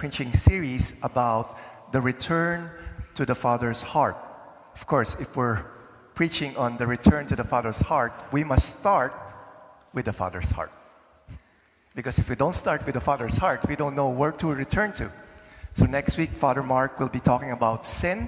Preaching series about the return to the Father's heart. Of course, if we're preaching on the return to the Father's heart, we must start with the Father's heart. Because if we don't start with the Father's heart, we don't know where to return to. So next week, Father Mark will be talking about sin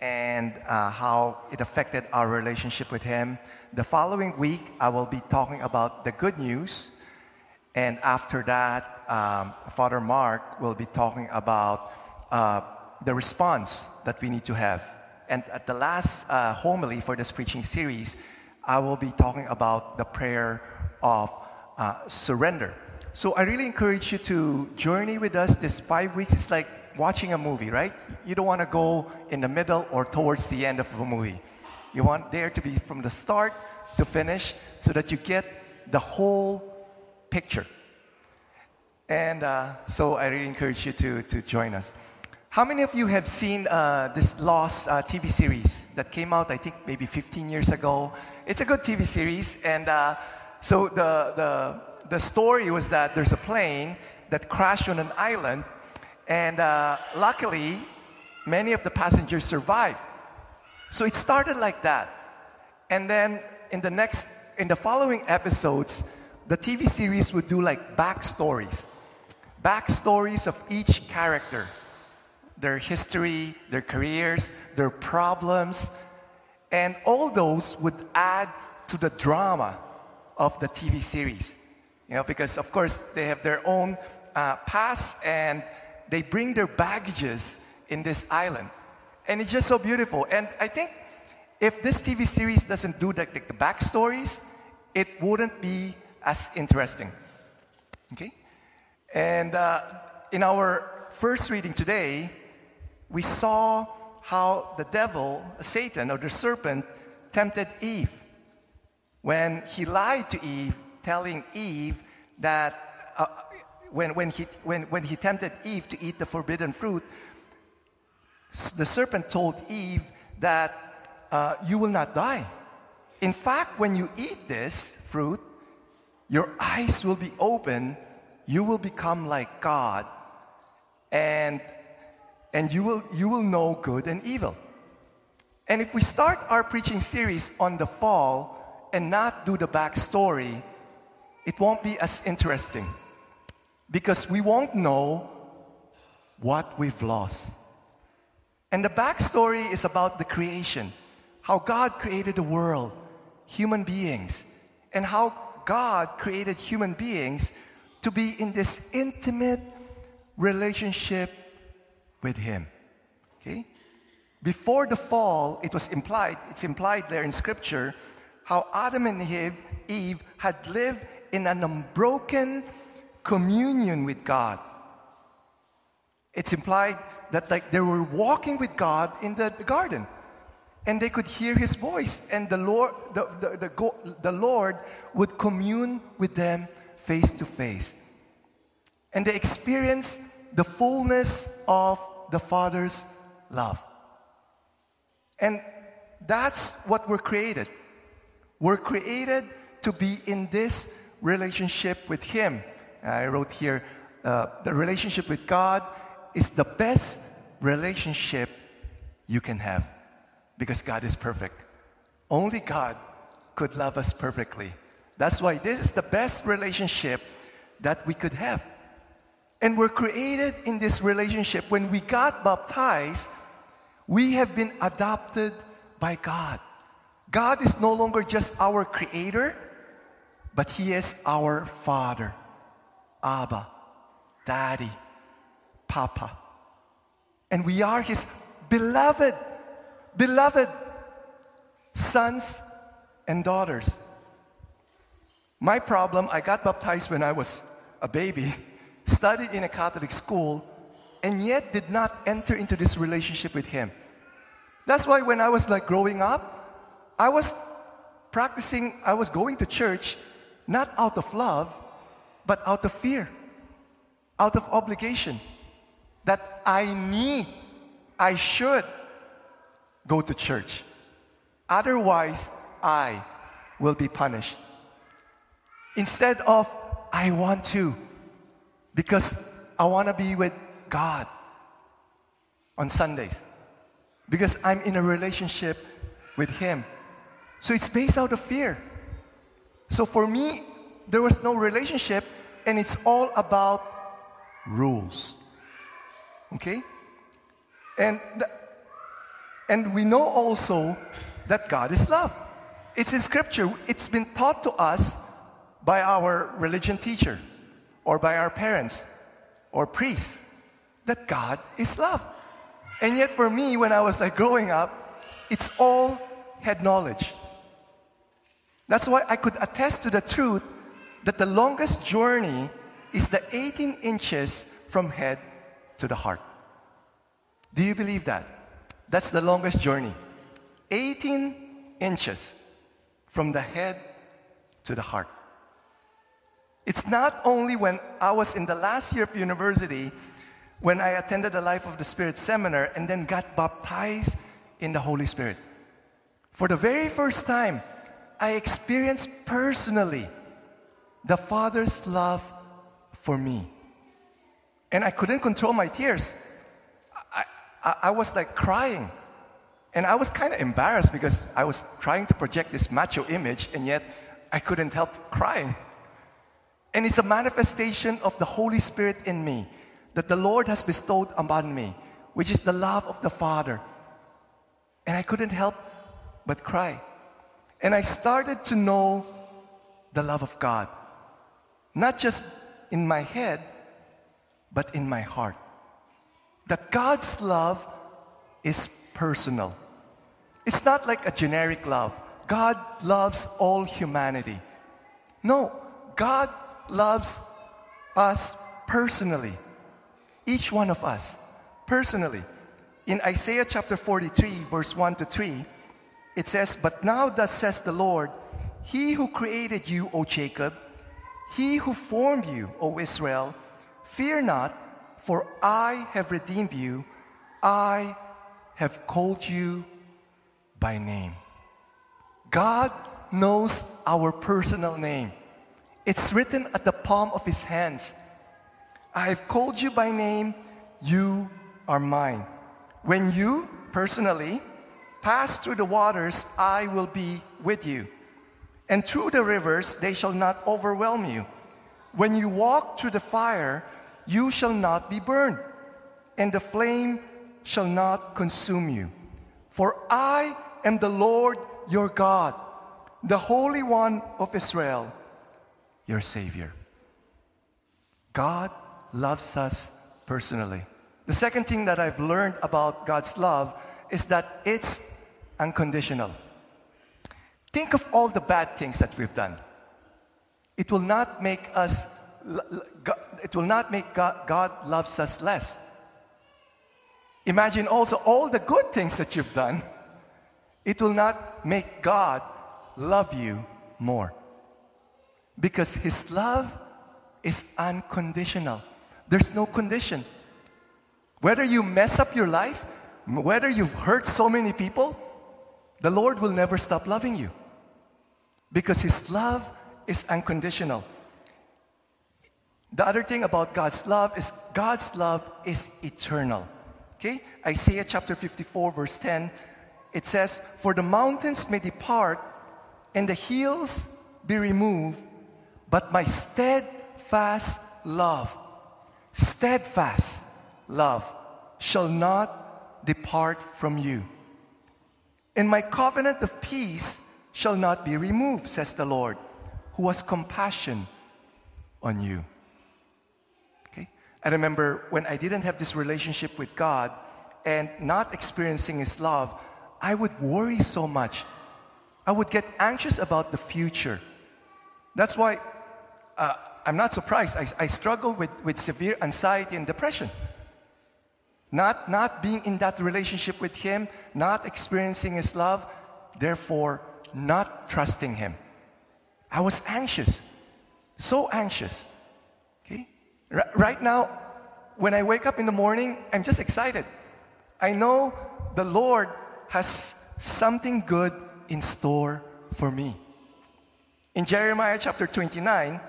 and uh, how it affected our relationship with Him. The following week, I will be talking about the good news. And after that, um, Father Mark will be talking about uh, the response that we need to have. And at the last uh, homily for this preaching series, I will be talking about the prayer of uh, surrender. So I really encourage you to journey with us this five weeks. It's like watching a movie, right? You don't want to go in the middle or towards the end of a movie. You want there to be from the start to finish so that you get the whole picture. And uh, so I really encourage you to, to join us. How many of you have seen uh, this Lost uh, TV series that came out, I think, maybe 15 years ago? It's a good TV series. And uh, so the, the, the story was that there's a plane that crashed on an island and uh, luckily, many of the passengers survived. So it started like that. And then in the next, in the following episodes, the TV series would do like backstories. Backstories of each character. Their history, their careers, their problems. And all those would add to the drama of the TV series. You know, because of course they have their own uh, past and they bring their baggages in this island. And it's just so beautiful. And I think if this TV series doesn't do the, the, the backstories, it wouldn't be as interesting. Okay? And uh, in our first reading today, we saw how the devil, Satan, or the serpent, tempted Eve when he lied to Eve, telling Eve that uh, when, when, he, when, when he tempted Eve to eat the forbidden fruit, the serpent told Eve that uh, you will not die. In fact, when you eat this fruit, your eyes will be open, you will become like God, and, and you, will, you will know good and evil. And if we start our preaching series on the fall and not do the backstory, it won't be as interesting because we won't know what we've lost. And the backstory is about the creation how God created the world, human beings, and how God created human beings to be in this intimate relationship with Him. Okay? Before the fall, it was implied, it's implied there in Scripture, how Adam and Eve, had lived in an unbroken communion with God. It's implied that like they were walking with God in the, the garden and they could hear his voice and the Lord, the, the, the, the Lord would commune with them face to face. And they experienced the fullness of the Father's love. And that's what we're created. We're created to be in this relationship with Him. I wrote here uh, the relationship with God is the best relationship you can have because God is perfect. Only God could love us perfectly. That's why this is the best relationship that we could have. And we're created in this relationship. When we got baptized, we have been adopted by God. God is no longer just our creator, but He is our Father. Abba, Daddy, Papa. And we are His beloved, beloved sons and daughters. My problem, I got baptized when I was a baby, studied in a Catholic school, and yet did not enter into this relationship with Him. That's why when I was like growing up, I was practicing, I was going to church not out of love, but out of fear, out of obligation, that I need, I should go to church. Otherwise, I will be punished. Instead of, I want to, because I want to be with God on Sundays because I'm in a relationship with Him. So it's based out of fear. So for me, there was no relationship, and it's all about rules. Okay? And, and we know also that God is love. It's in Scripture, it's been taught to us by our religion teacher or by our parents or priests that God is love. And yet, for me, when I was like growing up, it's all head knowledge. That's why I could attest to the truth that the longest journey is the 18 inches from head to the heart. Do you believe that? That's the longest journey. 18 inches from the head to the heart. It's not only when I was in the last year of university when I attended the Life of the Spirit seminar and then got baptized in the Holy Spirit. For the very first time, I experienced personally the Father's love for me. And I couldn't control my tears. I, I, was like crying. And I was kind of embarrassed because I was trying to project this macho image, and yet I couldn't help crying. And it's a manifestation of the Holy Spirit in me that the Lord has bestowed upon me, which is the love of the Father. And I couldn't help but cry. And I started to know the love of God, not just in my head, but in my heart. That God's love is personal. It's not like a generic love. God loves all humanity. No, God loves us personally. Each one of us, personally. In Isaiah chapter 43, verse 1 to 3, it says, But now thus says the Lord, He who created you, O Jacob, He who formed you, O Israel, fear not, for I have redeemed you. I have called you by name. God knows our personal name. It's written at the palm of his hands. I have called you by name, you are mine. When you, personally, pass through the waters, I will be with you. And through the rivers, they shall not overwhelm you. When you walk through the fire, you shall not be burned, and the flame shall not consume you. For I am the Lord your God, the Holy One of Israel, your Savior. God loves us personally. The second thing that I've learned about God's love is that it's unconditional. Think of all the bad things that we've done. It will not make us, it will not make God, God loves us less. Imagine also all the good things that you've done. It will not make God love you more. Because His love is unconditional. There's no condition. Whether you mess up your life, whether you've hurt so many people, the Lord will never stop loving you. Because His love is unconditional. The other thing about God's love is God's love is eternal. Okay? Isaiah chapter 54, verse 10, it says, For the mountains may depart and the hills be removed, but my steadfast love, steadfast love shall not depart from you. And my covenant of peace shall not be removed, says the Lord, who has compassion on you. I remember when I didn't have this relationship with God and not experiencing His love, I would worry so much. I would get anxious about the future. That's why uh, I'm not surprised. I, I struggle with, with severe anxiety and depression. Not, not being in that relationship with Him, not experiencing His love, therefore not trusting Him. I was anxious, so anxious. R- right now, when I wake up in the morning, I'm just excited. I know the Lord has something good in store for me. In Jeremiah chapter 29,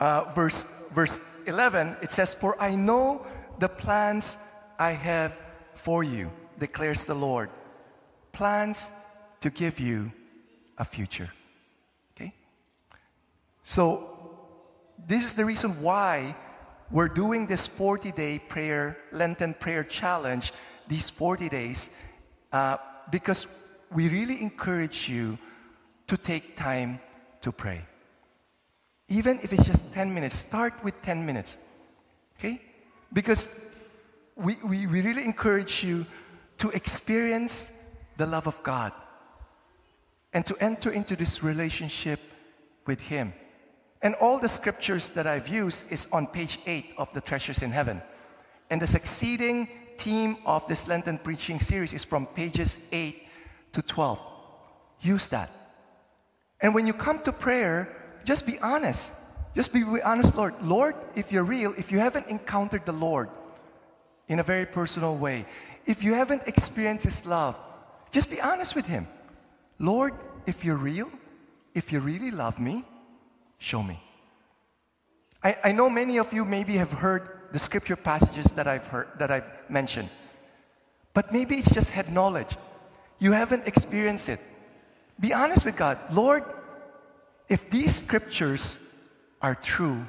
uh, verse, verse 11, it says, For I know the plans I have for you, declares the Lord. Plans to give you a future. Okay? So, this is the reason why we're doing this 40 day prayer, Lenten prayer challenge, these 40 days, uh, because we really encourage you to take time to pray. Even if it's just 10 minutes, start with 10 minutes. Okay? Because we, we, we really encourage you to experience the love of God and to enter into this relationship with Him. And all the scriptures that I've used is on page 8 of the Treasures in Heaven. And the succeeding theme of this Lenten preaching series is from pages 8 to 12. Use that. And when you come to prayer, just be honest. Just be honest, Lord. Lord, if you're real, if you haven't encountered the Lord in a very personal way, if you haven't experienced His love, just be honest with Him. Lord, if you're real, if you really love me, show me. I, I know many of you maybe have heard the scripture passages that I've heard that I've mentioned. But maybe it's just head knowledge. You haven't experienced it. Be honest with God. Lord, if these scriptures are true,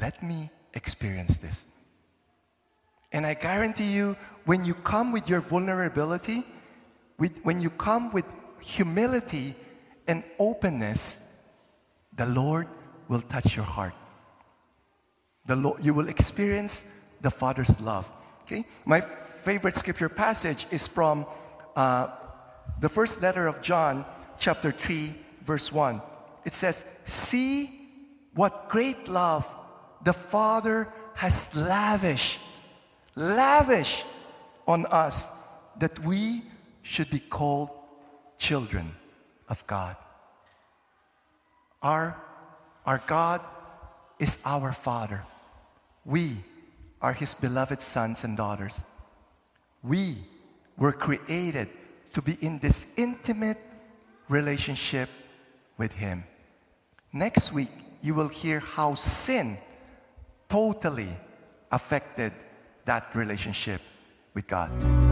let me experience this. And I guarantee you, when you come with your vulnerability, with, when you come with humility and openness, the Lord will touch your heart. The Lord, you will experience the Father's love. Okay? My favorite scripture passage is from uh, the first letter of John, chapter 3, verse 1. It says, See what great love the Father has lavished, lavish on us that we should be called children of God. Our, our God is our Father. We are His beloved sons and daughters. We were created to be in this intimate relationship with Him. Next week, you will hear how sin totally affected that relationship with God.